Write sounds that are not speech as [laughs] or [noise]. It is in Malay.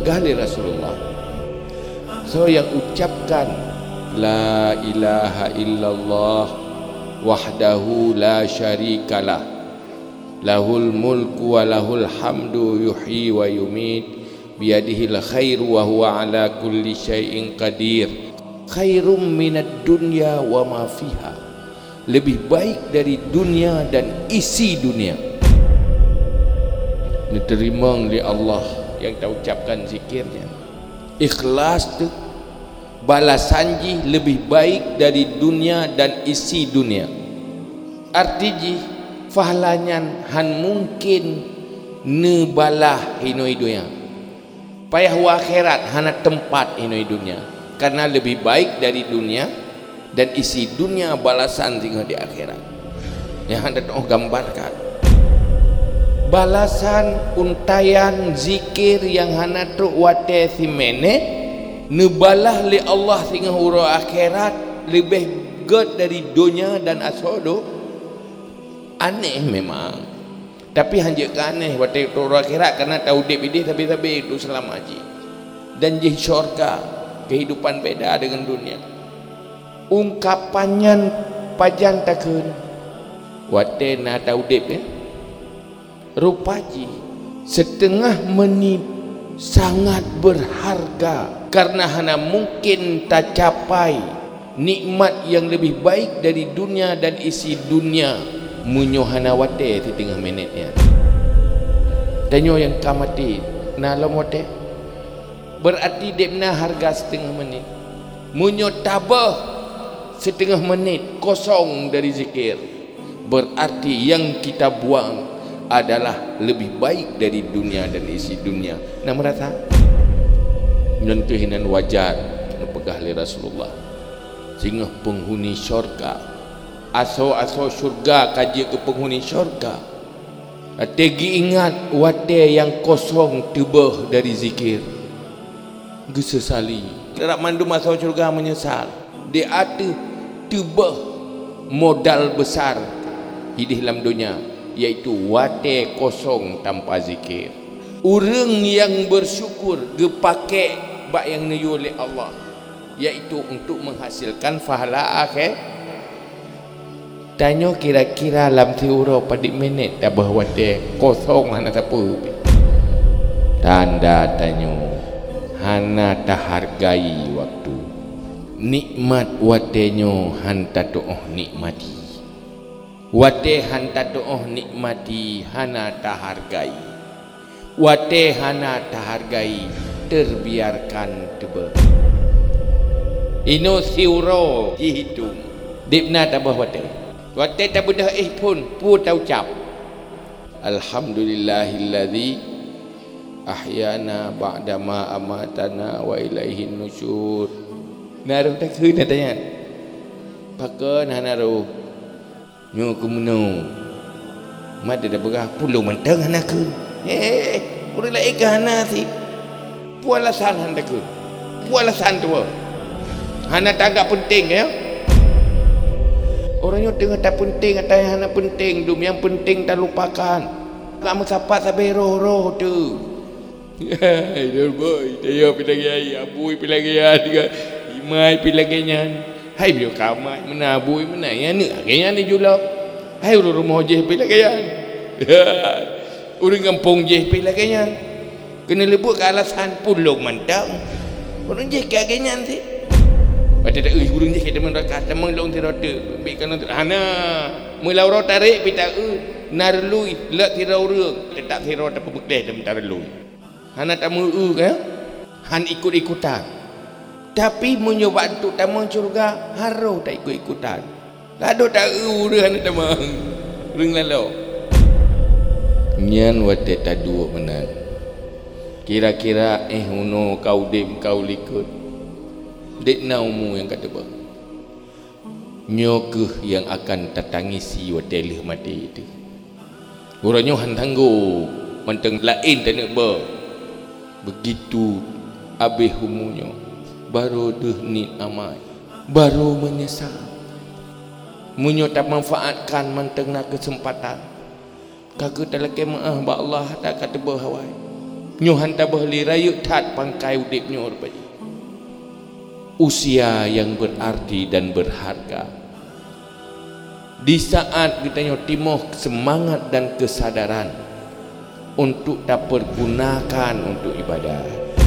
pegah li Rasulullah. So yang ucapkan la ilaha illallah wahdahu la syarikalah. Lahul mulku wa lahul hamdu yuhyi wa yumit. Biyadihil khairu wa huwa ala kulli syai'in qadir. Khairum minad dunya wa ma fiha. Lebih baik dari dunia dan isi dunia. Diterima oleh Allah yang kita ucapkan zikirnya. Ikhlas tu balasan ji lebih baik dari dunia dan isi dunia. Arti ji fahlanya han mungkin ne balah hinoi dunia. Payah wa akhirat hana tempat hinoi dunia. Karena lebih baik dari dunia dan isi dunia balasan tinggal di akhirat. Yang anda oh gambarkan balasan untayan zikir yang hana tu wate si mene nubalah li Allah sehingga huru akhirat lebih god dari dunia dan asodo aneh memang. Tapi hanya ke aneh wate huru akhirat kerana tahu dia bidih tapi tapi itu selama haji. Dan jih syurga kehidupan beda dengan dunia. Ungkapannya pajan takun. Wate na tahu dia rupaji setengah menit sangat berharga karena hanya mungkin tak capai nikmat yang lebih baik dari dunia dan isi dunia. Munyohana wate di tengah menitnya danyo yang kamati nalo mote. Berarti depna harga setengah menit. Munyo tabah setengah menit kosong dari zikir. Berarti yang kita buang adalah lebih baik dari dunia dan isi dunia. Nak merasa? Menyentuhinan wajar pegah li Rasulullah. Sehingga penghuni syurga. Aso-aso syurga kaji ke penghuni syurga. Tegi ingat wate yang kosong tebah dari zikir. Gesesali. Kerak mandu masuk syurga menyesal. Dia ada tebah modal besar hidup dalam dunia yaitu wate kosong tanpa zikir. Orang yang bersyukur gepake bak yang niyu oleh Allah yaitu untuk menghasilkan pahala akhir. Tanya kira-kira dalam tiura pada minit dah wate kosong hana apa tanda tanya. Hana tak hargai waktu. Nikmat watenyo hanta doh nikmati Wate hanta doh nikmati hana tahargai. Wate hana tahargai terbiarkan tebe. Ino siuro dihitung. Dipna tabah wate. Wate tabudah eh pun pu tau cap. Alhamdulillahilladzi ahyana ba'da ma amatana wa ilaihin nusyur. Naruh tak kena tanya. Pakai naruh nyo ku meno mada dah berah puluh mentang anak ke eh uri la ika hana si? Puala san handa ke? Puala san tu hana tanggap penting ya? Orangnya tengah tak penting atau yang hana penting dum yang penting tak lupakan. Kamu sapa sampai roh-roh tu. Hai, [laughs] boy, dia pilih gaya, abu pilih gaya, tiga, imai pilih gaya hai bio kamai mana bui mana ya ni kaya ni jula hai uru rumah je pi lagi ya urang [laughs] kampung je pi lagi ya kena lebut ke alasan pulung mantang urang je ke agenya nanti pada tak eh urang je ke teman rakat teman long ti rota bi kan hana mula ro tarik pi tak eh narlui lek ti urang tak ti rota pebekdeh teman tarlui hana tamu eh kan han ikut-ikutan tapi menyoba untuk tamang syurga haru tak ikut ikutan. Lalu tak urus anak tamang ring lalu nyan wate tak dua benar kira-kira eh uno kau dim kau likut. Dek naumu yang kata apa? Nyokuh yang akan tatangisi wate lih mati itu. Urangnya hantanggu manteng lain tak nak begitu abih umunya baru ni amai baru menyesal munyo tak manfaatkan mantengna kesempatan kagak tak lagi maaf ba Allah tak kata berhawai Nyuhan tak boleh rayu tat pangkai udipnya rupanya. Usia yang berarti dan berharga. Di saat kita timoh semangat dan kesadaran untuk dapat gunakan untuk ibadat.